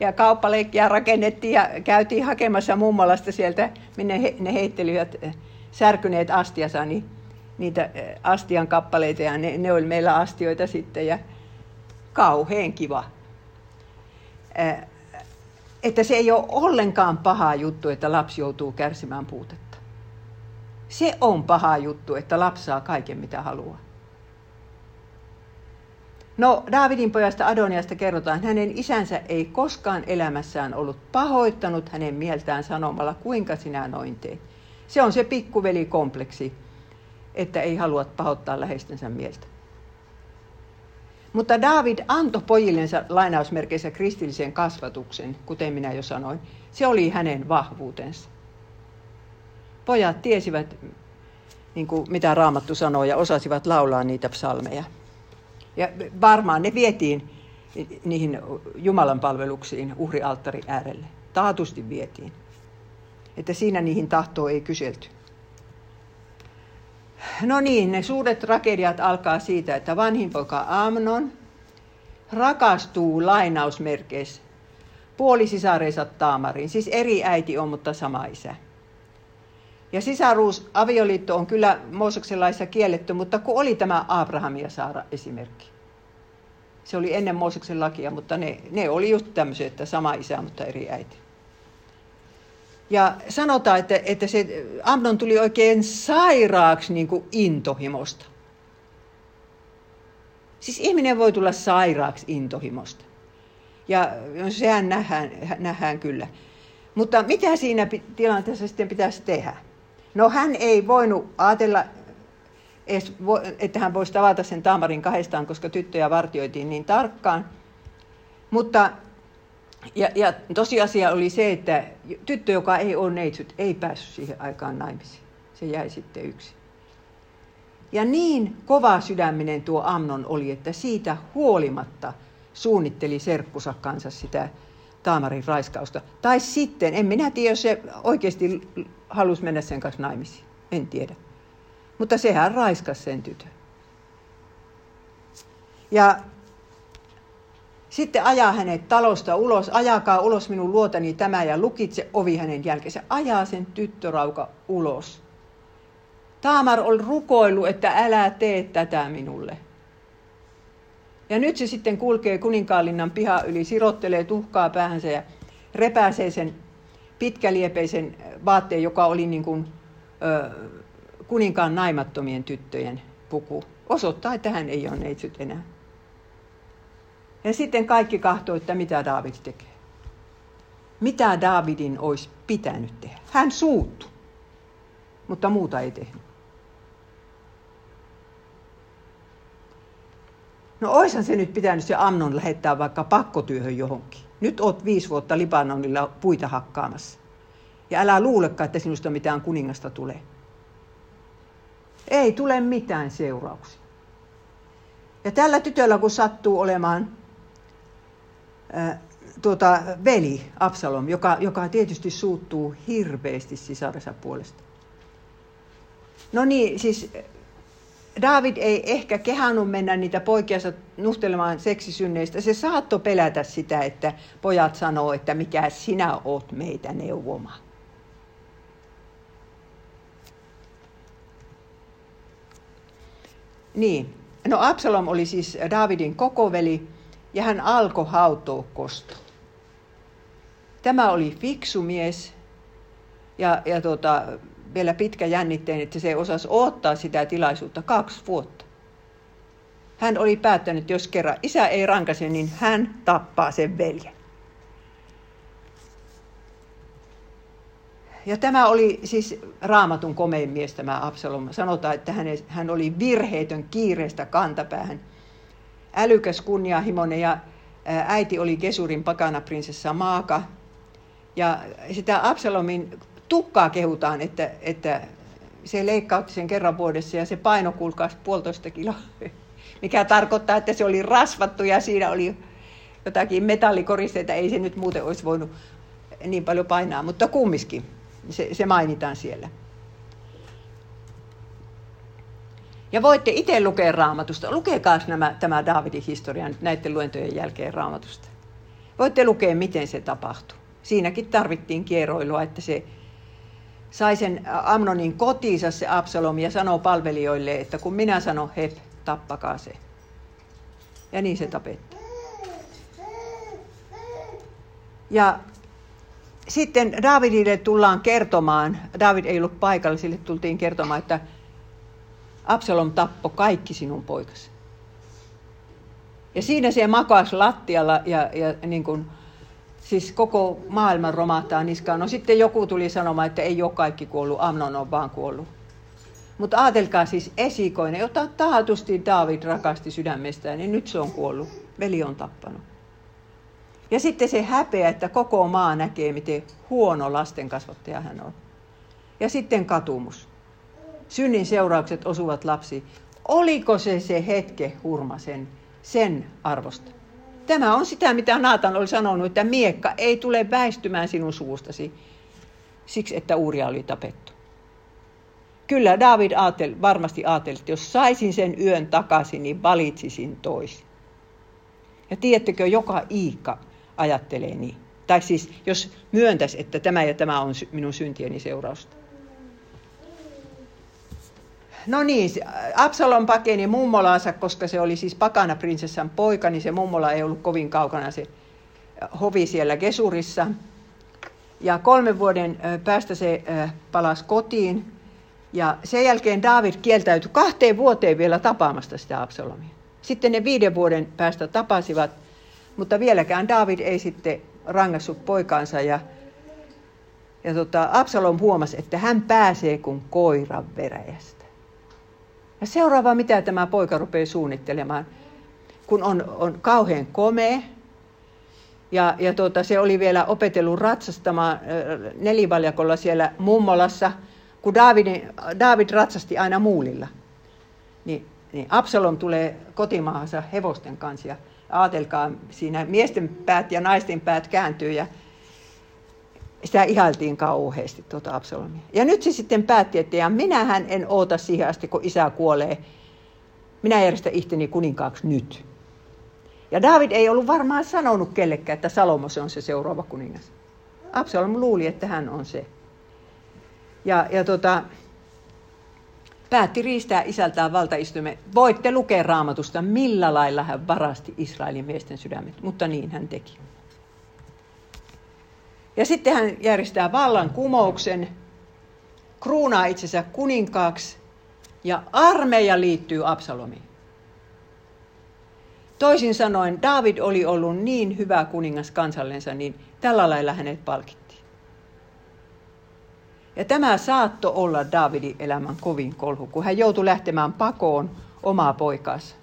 ja kauppaleikkiä rakennettiin ja käytiin hakemassa mummolasta sieltä, minne he, ne heittelivät eh, särkyneet astiansa, niin niitä eh, astian kappaleita ja ne, ne oli meillä astioita sitten ja kauhean kiva. Että se ei ole ollenkaan paha juttu, että lapsi joutuu kärsimään puutetta. Se on paha juttu, että lapsi saa kaiken mitä haluaa. No, Daavidin pojasta Adoniasta kerrotaan, että hänen isänsä ei koskaan elämässään ollut pahoittanut hänen mieltään sanomalla, kuinka sinä noin teet. Se on se pikkuveli-kompleksi, että ei halua pahoittaa läheistensä mieltä. Mutta David antoi pojillensa lainausmerkeissä kristillisen kasvatuksen, kuten minä jo sanoin. Se oli hänen vahvuutensa. Pojat tiesivät, niin kuin mitä Raamattu sanoo, ja osasivat laulaa niitä psalmeja. Ja varmaan ne vietiin niihin Jumalan palveluksiin uhrialttari äärelle. Taatusti vietiin. Että siinä niihin tahtoa ei kyselty. No niin, ne suuret tragediat alkaa siitä, että vanhin poika Amnon rakastuu lainausmerkeissä puolisisarensa Taamariin. Siis eri äiti on, mutta sama isä. Ja sisaruus, avioliitto on kyllä Mooseksen kielletty, mutta kun oli tämä Abraham ja Saara esimerkki. Se oli ennen Mooseksen lakia, mutta ne, ne oli just tämmöisiä, että sama isä, mutta eri äiti. Ja sanotaan, että, että se Amnon tuli oikein sairaaksi niin kuin intohimosta. Siis ihminen voi tulla sairaaksi intohimosta. Ja sehän nähdään, nähdään kyllä. Mutta mitä siinä tilanteessa sitten pitäisi tehdä? No hän ei voinut ajatella, että hän voisi tavata sen Taamarin kahdestaan, koska tyttöjä vartioitiin niin tarkkaan. Mutta ja, ja tosiasia oli se, että tyttö, joka ei ole neitsyt, ei päässyt siihen aikaan naimisiin. Se jäi sitten yksi. Ja niin kova sydäminen tuo Amnon oli, että siitä huolimatta suunnitteli serkkusa kanssa sitä Taamarin raiskausta. Tai sitten, en minä tiedä, jos se oikeasti halusi mennä sen kanssa naimisiin. En tiedä. Mutta sehän raiskasi sen tytön. Ja sitten ajaa hänet talosta ulos, ajakaa ulos minun luotani tämä ja lukitse ovi hänen jälkeensä. Ajaa sen tyttörauka ulos. Taamar on rukoillut, että älä tee tätä minulle. Ja nyt se sitten kulkee kuninkaallinnan piha yli, sirottelee tuhkaa päähänsä ja repääsee sen pitkäliepeisen vaatteen, joka oli niin kuin, ö, kuninkaan naimattomien tyttöjen puku. Osoittaa, että hän ei ole neitsyt enää. Ja sitten kaikki kahtoo, että mitä David tekee. Mitä Davidin olisi pitänyt tehdä. Hän suuttu, mutta muuta ei tehnyt. No oishan se nyt pitänyt se Amnon lähettää vaikka pakkotyöhön johonkin. Nyt oot viisi vuotta Libanonilla puita hakkaamassa. Ja älä luulekaan, että sinusta mitään kuningasta tulee. Ei tule mitään seurauksia. Ja tällä tytöllä, kun sattuu olemaan tuota, veli Absalom, joka, joka tietysti suuttuu hirveästi sisarensa puolesta. No niin, siis David ei ehkä kehannut mennä niitä poikiansa nuhtelemaan seksisynneistä. Se saatto pelätä sitä, että pojat sanoo, että mikä sinä oot meitä neuvomaan. Niin. No Absalom oli siis Davidin kokoveli ja hän alkoi hautoa kosto. Tämä oli fiksu mies ja, ja tota, vielä pitkä jännitteen, että se osasi odottaa sitä tilaisuutta kaksi vuotta. Hän oli päättänyt, että jos kerran isä ei rankase, niin hän tappaa sen veljen. Ja tämä oli siis raamatun komein mies tämä Absalom. Sanotaan, että hän oli virheetön kiireestä kantapäähän. Älykäs, kunnianhimoinen ja äiti oli Kesurin pakana prinsessa Maaka. Ja sitä Absalomin tukkaa kehutaan, että, että se leikkautti sen kerran vuodessa ja se paino kuulkaas puolitoista kiloa, mikä tarkoittaa, että se oli rasvattu ja siinä oli jotakin metallikoristeita, ei se nyt muuten olisi voinut niin paljon painaa, mutta kumminkin se, se mainitaan siellä. Ja voitte itse lukea raamatusta. Lukekaa nämä, tämä Daavidin historia näiden luentojen jälkeen raamatusta. Voitte lukea, miten se tapahtui. Siinäkin tarvittiin kieroilua, että se sai sen Amnonin kotiinsa se Absalom ja sanoo palvelijoille, että kun minä sanon hep, tappakaa se. Ja niin se tapettiin. Ja sitten Davidille tullaan kertomaan, David ei ollut paikalla, sille tultiin kertomaan, että Absalom tappoi kaikki sinun poikasi. Ja siinä se makas lattialla ja, ja niin kuin, siis koko maailman romahtaa niskaan. No sitten joku tuli sanomaan, että ei ole kaikki kuollut, Amnon on vaan kuollut. Mutta ajatelkaa siis esikoinen, jota taatusti David rakasti sydämestään, niin nyt se on kuollut. Veli on tappanut. Ja sitten se häpeä, että koko maa näkee, miten huono lastenkasvattaja hän on. Ja sitten katumus. Synnin seuraukset osuvat lapsi. Oliko se se hetke hurma sen, sen arvosta? Tämä on sitä, mitä Naatan oli sanonut, että miekka ei tule väistymään sinun suustasi siksi, että Uuria oli tapettu. Kyllä David aatel, varmasti ajatteli, että jos saisin sen yön takaisin, niin valitsisin toisin. Ja tiedättekö, joka Iikka ajattelee niin. Tai siis, jos myöntäisi, että tämä ja tämä on minun syntieni seurausta. No niin, Absalom pakeni mummolaansa, koska se oli siis pakana prinsessan poika, niin se mummola ei ollut kovin kaukana se hovi siellä Gesurissa. Ja kolmen vuoden päästä se palasi kotiin. Ja sen jälkeen David kieltäytyi kahteen vuoteen vielä tapaamasta sitä Absalomia. Sitten ne viiden vuoden päästä tapasivat, mutta vieläkään David ei sitten rangassut poikaansa. Ja, ja tota, Absalom huomasi, että hän pääsee kuin koiran veräjästä. Ja seuraava, mitä tämä poika rupeaa suunnittelemaan, kun on, on kauhean komea, ja, ja tuota, se oli vielä opetellut ratsastamaan nelivaljakolla siellä mummolassa, kun David, David ratsasti aina muulilla. Niin, niin Absalom tulee kotimaahansa hevosten kanssa ja Aatelkaa, siinä miesten päät ja naisten päät kääntyy ja sitä ihailtiin kauheasti tuota Absalomia. Ja nyt se sitten päätti, että ja minähän en oota siihen asti, kun isä kuolee. Minä järjestän ihteni kuninkaaksi nyt. Ja David ei ollut varmaan sanonut kellekään, että Salomo se on se seuraava kuningas. Absalom luuli, että hän on se. Ja, ja tota, päätti riistää isältään valtaistuimen. Voitte lukea raamatusta, millä lailla hän varasti Israelin miesten sydämet, mutta niin hän teki. Ja sitten hän järjestää vallan kumouksen, kruunaa itsensä kuninkaaksi ja armeija liittyy Absalomiin. Toisin sanoen, David oli ollut niin hyvä kuningas kansallensa, niin tällä lailla hänet palkittiin. Ja tämä saatto olla Davidin elämän kovin kolhu, kun hän joutui lähtemään pakoon omaa poikaansa.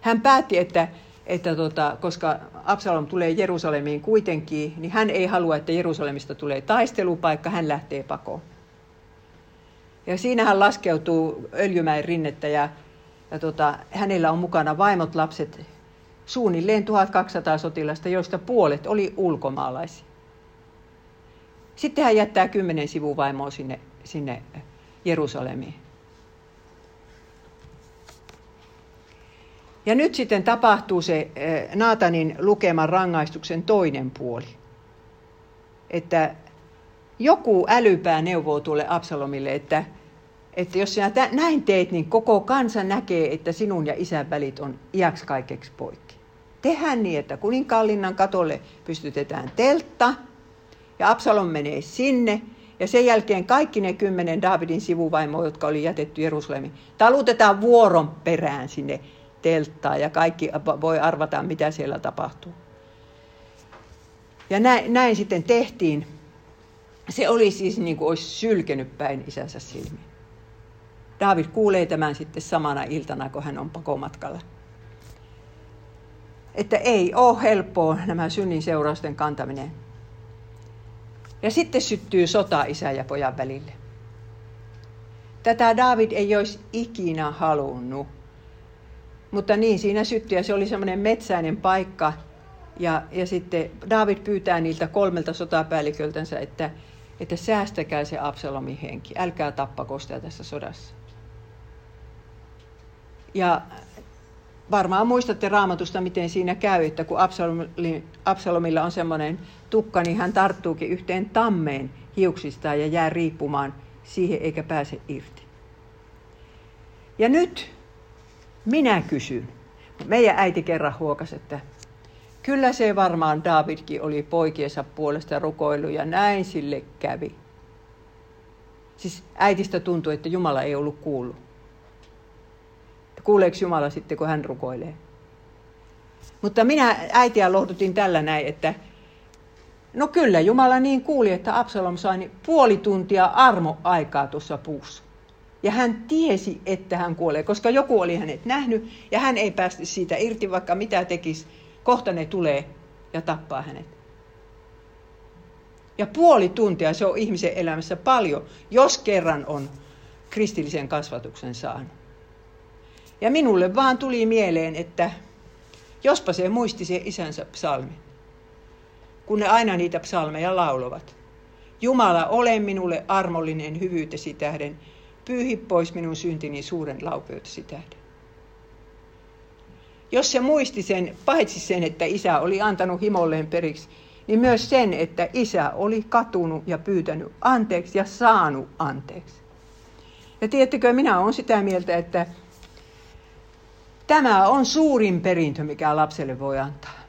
Hän päätti, että, että tota, koska Absalom tulee Jerusalemiin kuitenkin, niin hän ei halua, että Jerusalemista tulee taistelupaikka, hän lähtee pakoon. Ja siinä hän laskeutuu Öljymäen rinnettä ja ja tota, hänellä on mukana vaimot lapset, suunnilleen 1200 sotilasta, joista puolet oli ulkomaalaisia. Sitten hän jättää kymmenen sivuvaimoa sinne, sinne Jerusalemiin. Ja nyt sitten tapahtuu se eh, Naatanin lukeman rangaistuksen toinen puoli. Että joku älypää neuvoo tuolle Absalomille, että että jos sinä näin teet, niin koko kansa näkee, että sinun ja isän välit on iäksi kaikeksi poikki. Tehän niin, että kuninkaallinnan katolle pystytetään teltta, ja Absalom menee sinne, ja sen jälkeen kaikki ne kymmenen Davidin sivuvaimoa, jotka oli jätetty Jerusalemiin, talutetaan vuoron perään sinne telttaan, ja kaikki voi arvata, mitä siellä tapahtuu. Ja näin, näin sitten tehtiin. Se oli siis niin kuin olisi sylkenyt päin isänsä silmiin. David kuulee tämän sitten samana iltana, kun hän on pakomatkalla. Että ei ole helppoa nämä synnin seurausten kantaminen. Ja sitten syttyy sota isän ja pojan välille. Tätä David ei olisi ikinä halunnut. Mutta niin siinä syttyi ja se oli semmoinen metsäinen paikka. Ja, ja sitten David pyytää niiltä kolmelta sotapäälliköltänsä, että, että säästäkää se Absalomin henki. Älkää tappako sitä tässä sodassa. Ja varmaan muistatte raamatusta, miten siinä käy, että kun Absalomilla on semmoinen tukka, niin hän tarttuukin yhteen tammeen hiuksistaan ja jää riippumaan siihen eikä pääse irti. Ja nyt minä kysyn. Meidän äiti kerran huokas, että kyllä se varmaan Davidkin oli poikiensa puolesta rukoilu ja näin sille kävi. Siis äitistä tuntui, että Jumala ei ollut kuullut. Kuuleeko Jumala sitten, kun hän rukoilee? Mutta minä äitiä lohdutin tällä näin, että no kyllä Jumala niin kuuli, että Absalom sai puoli tuntia armoaikaa tuossa puussa. Ja hän tiesi, että hän kuolee, koska joku oli hänet nähnyt ja hän ei päästä siitä irti, vaikka mitä tekisi. Kohta ne tulee ja tappaa hänet. Ja puoli tuntia se on ihmisen elämässä paljon, jos kerran on kristillisen kasvatuksen saanut. Ja minulle vaan tuli mieleen, että jospa se muisti se isänsä psalmi, kun ne aina niitä psalmeja laulovat. Jumala, ole minulle armollinen hyvyytesi tähden, pyyhi pois minun syntini suuren laupeutesi tähden. Jos se muisti sen, paitsi sen, että isä oli antanut himolleen periksi, niin myös sen, että isä oli katunut ja pyytänyt anteeksi ja saanut anteeksi. Ja tiedättekö, minä olen sitä mieltä, että Tämä on suurin perintö, mikä lapselle voi antaa.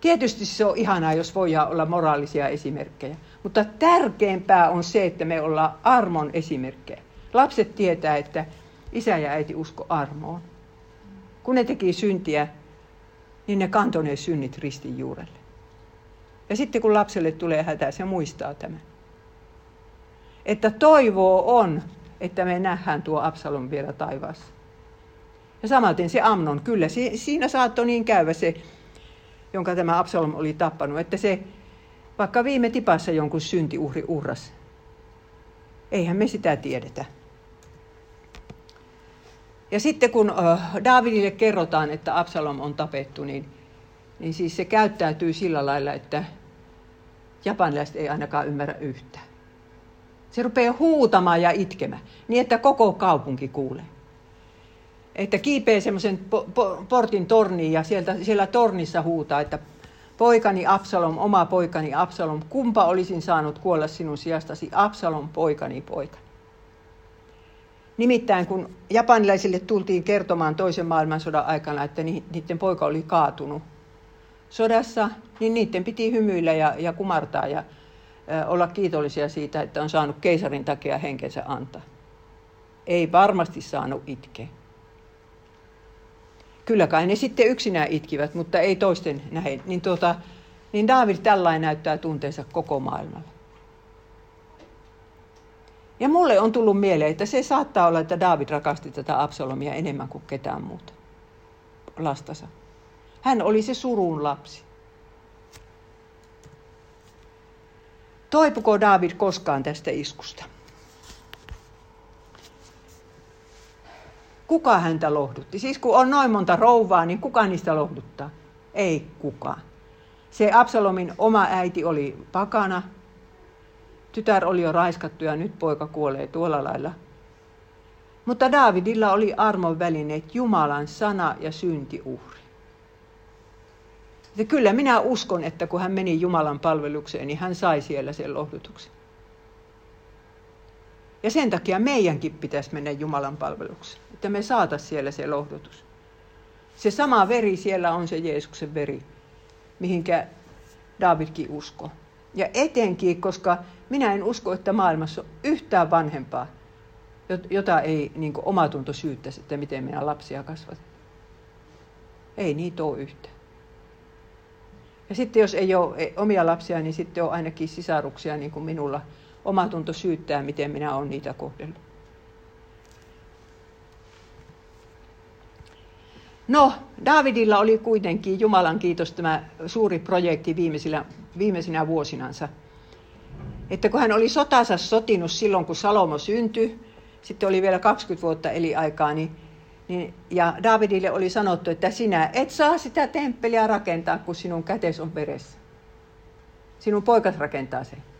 Tietysti se on ihanaa, jos voidaan olla moraalisia esimerkkejä, mutta tärkeämpää on se, että me ollaan armon esimerkkejä. Lapset tietää, että isä ja äiti usko armoon. Kun ne teki syntiä, niin ne kantoi ne synnit ristin juurelle. Ja sitten kun lapselle tulee hätä, se muistaa tämän. Että toivoo on, että me nähdään tuo Absalom vielä taivaassa. Ja samaten se Amnon, kyllä siinä saattoi niin käydä se, jonka tämä Absalom oli tappanut, että se vaikka viime tipassa jonkun syntiuhri uhras. Eihän me sitä tiedetä. Ja sitten kun Davidille kerrotaan, että Absalom on tapettu, niin, niin siis se käyttäytyy sillä lailla, että japanilaiset ei ainakaan ymmärrä yhtään. Se rupeaa huutamaan ja itkemään, niin että koko kaupunki kuulee. Että kiipee semmoisen po- po- portin torniin ja sieltä, siellä tornissa huutaa, että poikani Absalom, oma poikani Absalom, kumpa olisin saanut kuolla sinun sijastasi, Absalom, poikani, poikani. Nimittäin kun japanilaisille tultiin kertomaan toisen maailmansodan aikana, että niiden poika oli kaatunut sodassa, niin niiden piti hymyillä ja, ja kumartaa ja ä, olla kiitollisia siitä, että on saanut keisarin takia henkensä antaa. Ei varmasti saanut itkeä. Kyllä kai ne sitten yksinään itkivät, mutta ei toisten näin. Niin, tuota, niin Daavid tällainen näyttää tunteensa koko maailmalla. Ja mulle on tullut mieleen, että se saattaa olla, että David rakasti tätä Absalomia enemmän kuin ketään muuta lastansa. Hän oli se surun lapsi. Toipuko David koskaan tästä iskusta? Kuka häntä lohdutti? Siis kun on noin monta rouvaa, niin kuka niistä lohduttaa? Ei kukaan. Se Absalomin oma äiti oli pakana, tytär oli jo raiskattu ja nyt poika kuolee tuolla lailla. Mutta Davidilla oli armon välineet Jumalan sana ja syntiuhri. Ja kyllä minä uskon, että kun hän meni Jumalan palvelukseen, niin hän sai siellä sen lohdutuksen. Ja sen takia meidänkin pitäisi mennä Jumalan palvelukseen, että me saataisiin siellä se lohdutus. Se sama veri siellä on se Jeesuksen veri, mihinkä Davidkin usko. Ja etenkin, koska minä en usko, että maailmassa on yhtään vanhempaa, jota ei niin omatunto syyttäisi, että miten minä lapsia kasvatan. Ei niitä ole yhtään. Ja sitten jos ei ole omia lapsia, niin sitten on ainakin sisaruksia niin kuin minulla – omatunto syyttää, miten minä olen niitä kohdellut. No, Davidilla oli kuitenkin, Jumalan kiitos, tämä suuri projekti viimeisinä, viimeisinä vuosinansa. Että kun hän oli sotansa sotinut silloin, kun Salomo syntyi, sitten oli vielä 20 vuotta eli aikaa, niin, niin, ja Davidille oli sanottu, että sinä et saa sitä temppeliä rakentaa, kun sinun kätes on veressä. Sinun poikas rakentaa sen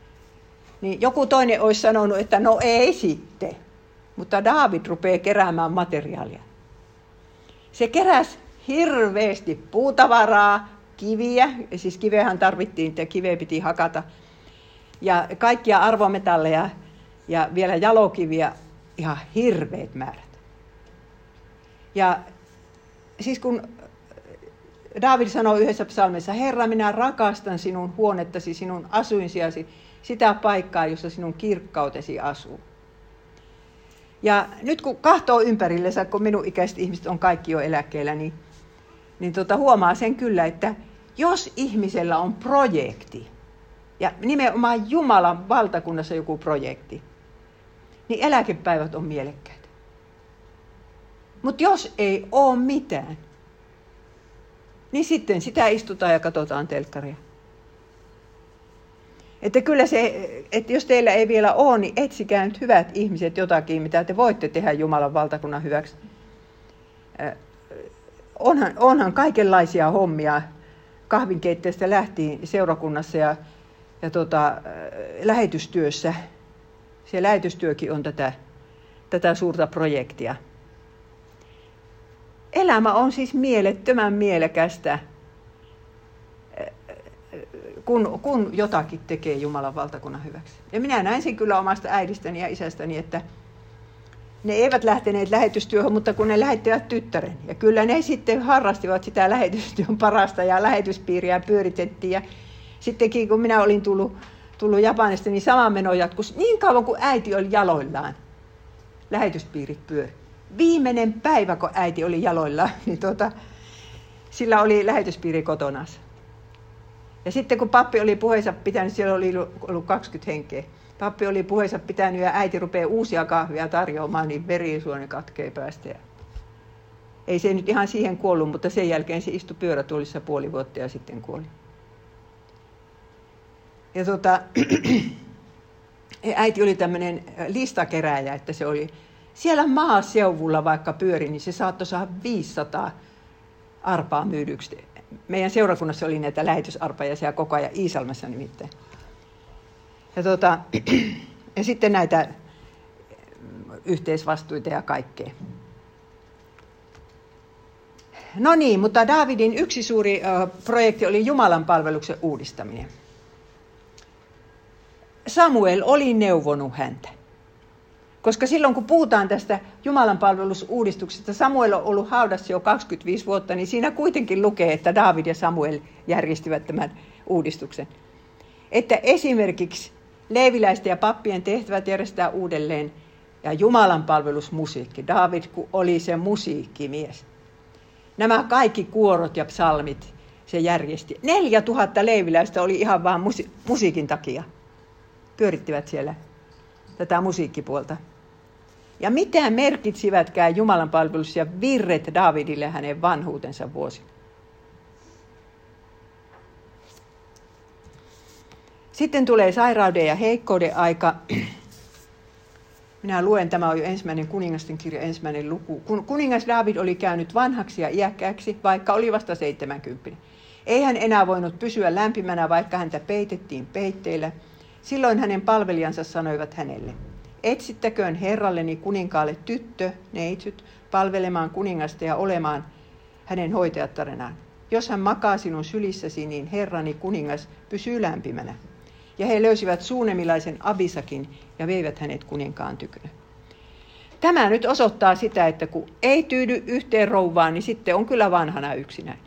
niin joku toinen olisi sanonut, että no ei sitten. Mutta David rupeaa keräämään materiaalia. Se keräsi hirveästi puutavaraa, kiviä, siis kivehän tarvittiin, että kiveä piti hakata, ja kaikkia arvometalleja ja vielä jalokiviä, ihan hirveät määrät. Ja siis kun David sanoi yhdessä psalmissa, Herra, minä rakastan sinun huonettasi, sinun asuinsiasi, sitä paikkaa, jossa sinun kirkkautesi asuu. Ja nyt kun kahtoo ympärillensä, kun minun ikäiset ihmiset on kaikki jo eläkkeellä, niin, niin tota, huomaa sen kyllä, että jos ihmisellä on projekti, ja nimenomaan Jumalan valtakunnassa joku projekti, niin eläkepäivät on mielekkäitä. Mutta jos ei ole mitään, niin sitten sitä istutaan ja katsotaan telkkaria. Että kyllä se, että jos teillä ei vielä ole, niin etsikää nyt hyvät ihmiset jotakin, mitä te voitte tehdä Jumalan valtakunnan hyväksi. Onhan, onhan kaikenlaisia hommia kahvinkeitteestä lähtien seurakunnassa ja, ja tota, lähetystyössä. Se lähetystyökin on tätä, tätä suurta projektia. Elämä on siis mielettömän mielekästä kun, kun jotakin tekee Jumalan valtakunnan hyväksi. Ja minä näin sen kyllä omasta äidistäni ja isästäni, että ne eivät lähteneet lähetystyöhön, mutta kun ne lähettivät tyttären. Ja kyllä ne sitten harrastivat sitä lähetystyön parasta ja lähetyspiiriä pyöritettiin. Ja sittenkin kun minä olin tullut, tullut Japanista, niin sama meno jatkus niin kauan kuin äiti oli jaloillaan. Lähetyspiirit pyöri. Viimeinen päivä, kun äiti oli jaloillaan, niin tuota, sillä oli lähetyspiiri kotonansa. Ja sitten kun pappi oli puheensa pitänyt, siellä oli ollut 20 henkeä. Pappi oli puheensa pitänyt ja äiti rupeaa uusia kahvia tarjoamaan, niin verisuoni katkee päästä. Ja ei se nyt ihan siihen kuollut, mutta sen jälkeen se istui pyörätuolissa puoli vuotta ja sitten kuoli. Ja tota, äiti oli tämmöinen listakerääjä, että se oli Siellä maaseuvulla vaikka pyöri, niin se saattoi saada 500 arpaa myydyksi. Meidän seurakunnassa oli näitä lähetysarpajaisia koko ajan Iisalmassa nimittäin. Ja, tota, ja sitten näitä yhteisvastuita ja kaikkea. No niin, mutta Davidin yksi suuri projekti oli Jumalan palveluksen uudistaminen. Samuel oli neuvonut häntä. Koska silloin kun puhutaan tästä Jumalan palvelusuudistuksesta, Samuel on ollut haudassa jo 25 vuotta, niin siinä kuitenkin lukee, että David ja Samuel järjestivät tämän uudistuksen. Että esimerkiksi leiviläisten ja pappien tehtävät järjestää uudelleen ja Jumalan palvelusmusiikki. David oli se musiikkimies. Nämä kaikki kuorot ja psalmit se järjesti. Neljä tuhatta leiviläistä oli ihan vain musi- musiikin takia. Pyörittivät siellä tätä musiikkipuolta. Ja mitä merkitsivätkään Jumalan palvelus ja virret Davidille hänen vanhuutensa vuosi. Sitten tulee sairauden ja heikkouden aika. Minä luen, tämä on jo ensimmäinen kuningasten kirja, ensimmäinen luku. Kun kuningas David oli käynyt vanhaksi ja iäkkääksi, vaikka oli vasta 70. Ei hän enää voinut pysyä lämpimänä, vaikka häntä peitettiin peitteillä. Silloin hänen palvelijansa sanoivat hänelle, etsittäköön herralleni kuninkaalle tyttö, neitsyt, palvelemaan kuningasta ja olemaan hänen hoitajattarenaan. Jos hän makaa sinun sylissäsi, niin herrani kuningas pysyy lämpimänä. Ja he löysivät suunemilaisen Abisakin ja veivät hänet kuninkaan tykönä. Tämä nyt osoittaa sitä, että kun ei tyydy yhteen rouvaan, niin sitten on kyllä vanhana yksinäin.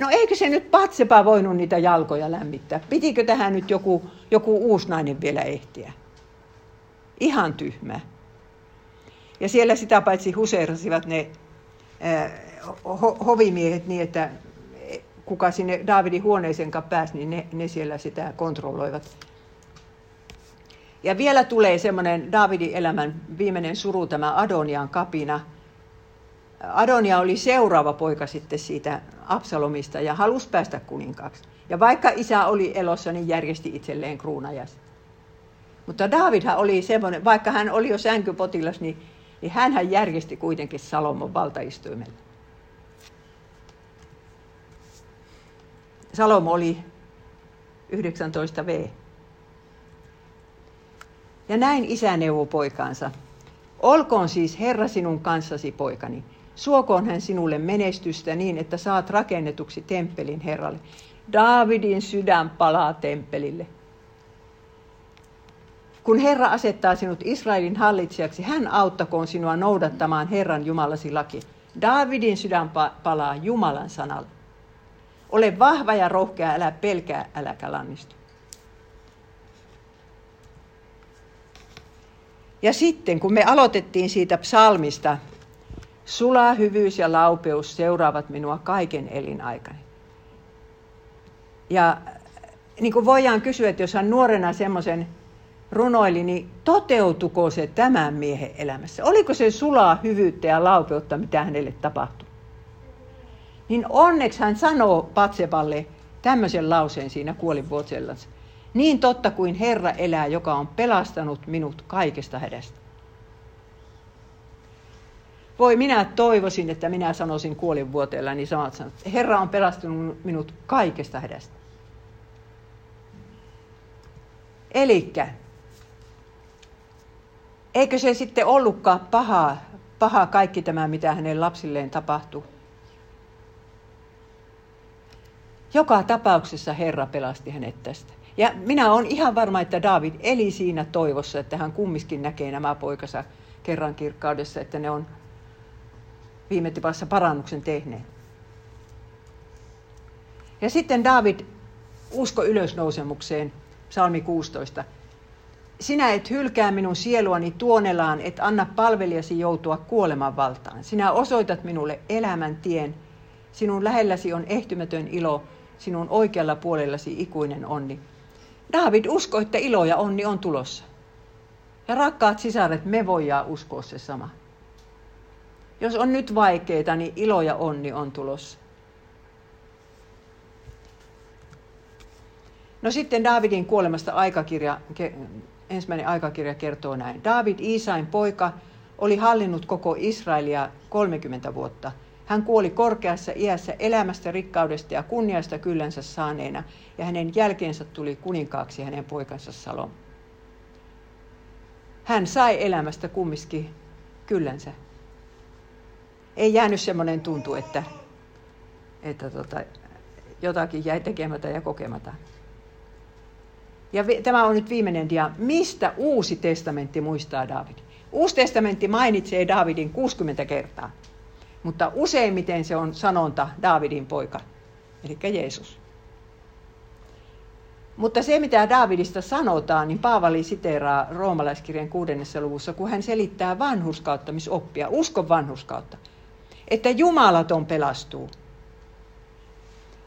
No eikö se nyt Patsepa voinut niitä jalkoja lämmittää? Pitikö tähän nyt joku, joku uusi nainen vielä ehtiä? Ihan tyhmä. Ja siellä sitä paitsi huseerasivat ne äh, ho- hovimiehet niin, että kuka sinne Daavidin huoneeseen pääsi, niin ne, ne siellä sitä kontrolloivat. Ja vielä tulee semmoinen Daavidin elämän viimeinen suru, tämä Adonian kapina. Adonia oli seuraava poika sitten siitä Absalomista ja halusi päästä kuninkaaksi. Ja vaikka isä oli elossa, niin järjesti itselleen kruunajas. Mutta Davidhan oli semmoinen, vaikka hän oli jo sänkypotilas, niin, niin hän järjesti kuitenkin Salomon valtaistuimelle. Salomo oli 19V. Ja näin isä neuvoi poikaansa. Olkoon siis Herra sinun kanssasi, poikani. Suokoon hän sinulle menestystä niin, että saat rakennetuksi temppelin Herralle. Daavidin sydän palaa temppelille. Kun Herra asettaa sinut Israelin hallitsijaksi, hän auttakoon sinua noudattamaan Herran Jumalasi laki. Daavidin sydän palaa Jumalan sanalle. Ole vahva ja rohkea, älä pelkää, äläkä lannistu. Ja sitten, kun me aloitettiin siitä psalmista, sulaa hyvyys ja laupeus seuraavat minua kaiken elinaikani. Ja niin kuin voidaan kysyä, että jos hän nuorena semmoisen runoili, niin toteutuko se tämän miehen elämässä? Oliko se sulaa hyvyyttä ja laupeutta, mitä hänelle tapahtui? Niin onneksi hän sanoo Patsepalle tämmöisen lauseen siinä kuolinvuotsellansa. Niin totta kuin Herra elää, joka on pelastanut minut kaikesta hädästä. Voi minä toivoisin, että minä sanoisin kuolinvuoteella niin samat sanat. Herra on pelastanut minut kaikesta hädästä. Elikkä, eikö se sitten ollutkaan paha, paha kaikki tämä, mitä hänen lapsilleen tapahtui? Joka tapauksessa Herra pelasti hänet tästä. Ja minä olen ihan varma, että David eli siinä toivossa, että hän kumminkin näkee nämä poikansa kerran kirkkaudessa, että ne on viime tipassa parannuksen tehneet. Ja sitten David usko ylösnousemukseen, psalmi 16. Sinä et hylkää minun sieluani tuonelaan, et anna palvelijasi joutua kuoleman valtaan. Sinä osoitat minulle elämän tien. Sinun lähelläsi on ehtymätön ilo, sinun oikealla puolellasi ikuinen onni. David usko, että ilo ja onni on tulossa. Ja rakkaat sisaret, me voidaan uskoa se sama. Jos on nyt vaikeita, niin ilo ja onni on tulossa. No sitten Davidin kuolemasta aikakirja ensimmäinen aikakirja kertoo näin. David, Iisain poika, oli hallinnut koko Israelia 30 vuotta. Hän kuoli korkeassa iässä elämästä, rikkaudesta ja kunniasta kyllänsä saaneena, ja hänen jälkeensä tuli kuninkaaksi hänen poikansa Salom. Hän sai elämästä kumminkin kyllänsä. Ei jäänyt semmoinen tuntu, että, että tota, jotakin jäi tekemättä ja kokematta. Ja tämä on nyt viimeinen dia. Mistä Uusi testamentti muistaa David? Uusi testamentti mainitsee Davidin 60 kertaa, mutta useimmiten se on sanonta Davidin poika, eli Jeesus. Mutta se, mitä Davidista sanotaan, niin Paavali siteeraa roomalaiskirjan kuudennessa luvussa, kun hän selittää vanhuskauttamisoppia, uskon vanhuskautta, että jumalaton pelastuu.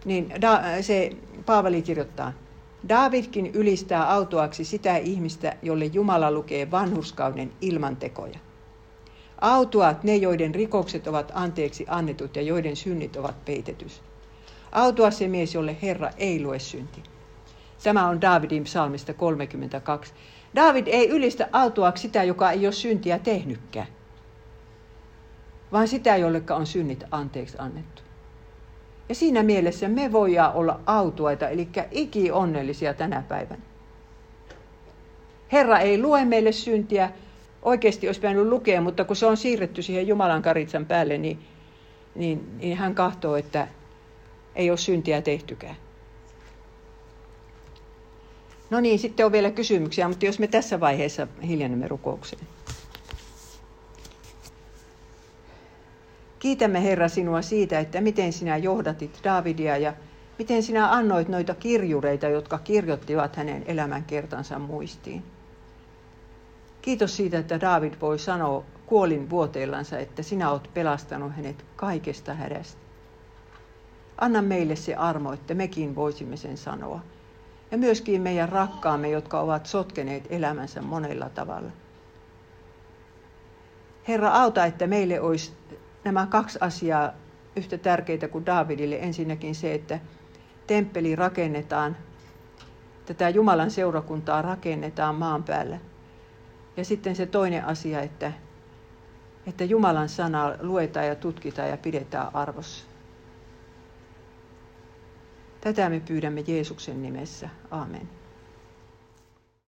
Niin se Paavali kirjoittaa, Davidkin ylistää autoaksi sitä ihmistä, jolle Jumala lukee vanhurskauden ilman. Autuat ne, joiden rikokset ovat anteeksi annetut ja joiden synnit ovat peitetys. Autua se mies, jolle Herra ei lue synti. Tämä on Davidin psalmista 32. David ei ylistä autuaksi sitä, joka ei ole syntiä tehnytkään, vaan sitä, jolleka on synnit anteeksi annettu. Ja siinä mielessä me voidaan olla autuaita, eli iki onnellisia tänä päivänä. Herra ei lue meille syntiä, oikeasti olisi pitänyt lukea, mutta kun se on siirretty siihen Jumalan karitsan päälle, niin, niin, niin hän kahtoo, että ei ole syntiä tehtykään. No niin, sitten on vielä kysymyksiä, mutta jos me tässä vaiheessa hiljennemme rukoukseen. Kiitämme Herra sinua siitä, että miten sinä johdatit Davidia ja miten sinä annoit noita kirjureita, jotka kirjoittivat hänen elämänkertansa muistiin. Kiitos siitä, että David voi sanoa kuolin vuoteellansa, että sinä olet pelastanut hänet kaikesta hädästä. Anna meille se armo, että mekin voisimme sen sanoa. Ja myöskin meidän rakkaamme, jotka ovat sotkeneet elämänsä monella tavalla. Herra, auta, että meille olisi nämä kaksi asiaa yhtä tärkeitä kuin Davidille. Ensinnäkin se, että temppeli rakennetaan, tätä Jumalan seurakuntaa rakennetaan maan päällä. Ja sitten se toinen asia, että, että Jumalan sana luetaan ja tutkitaan ja pidetään arvossa. Tätä me pyydämme Jeesuksen nimessä. Amen.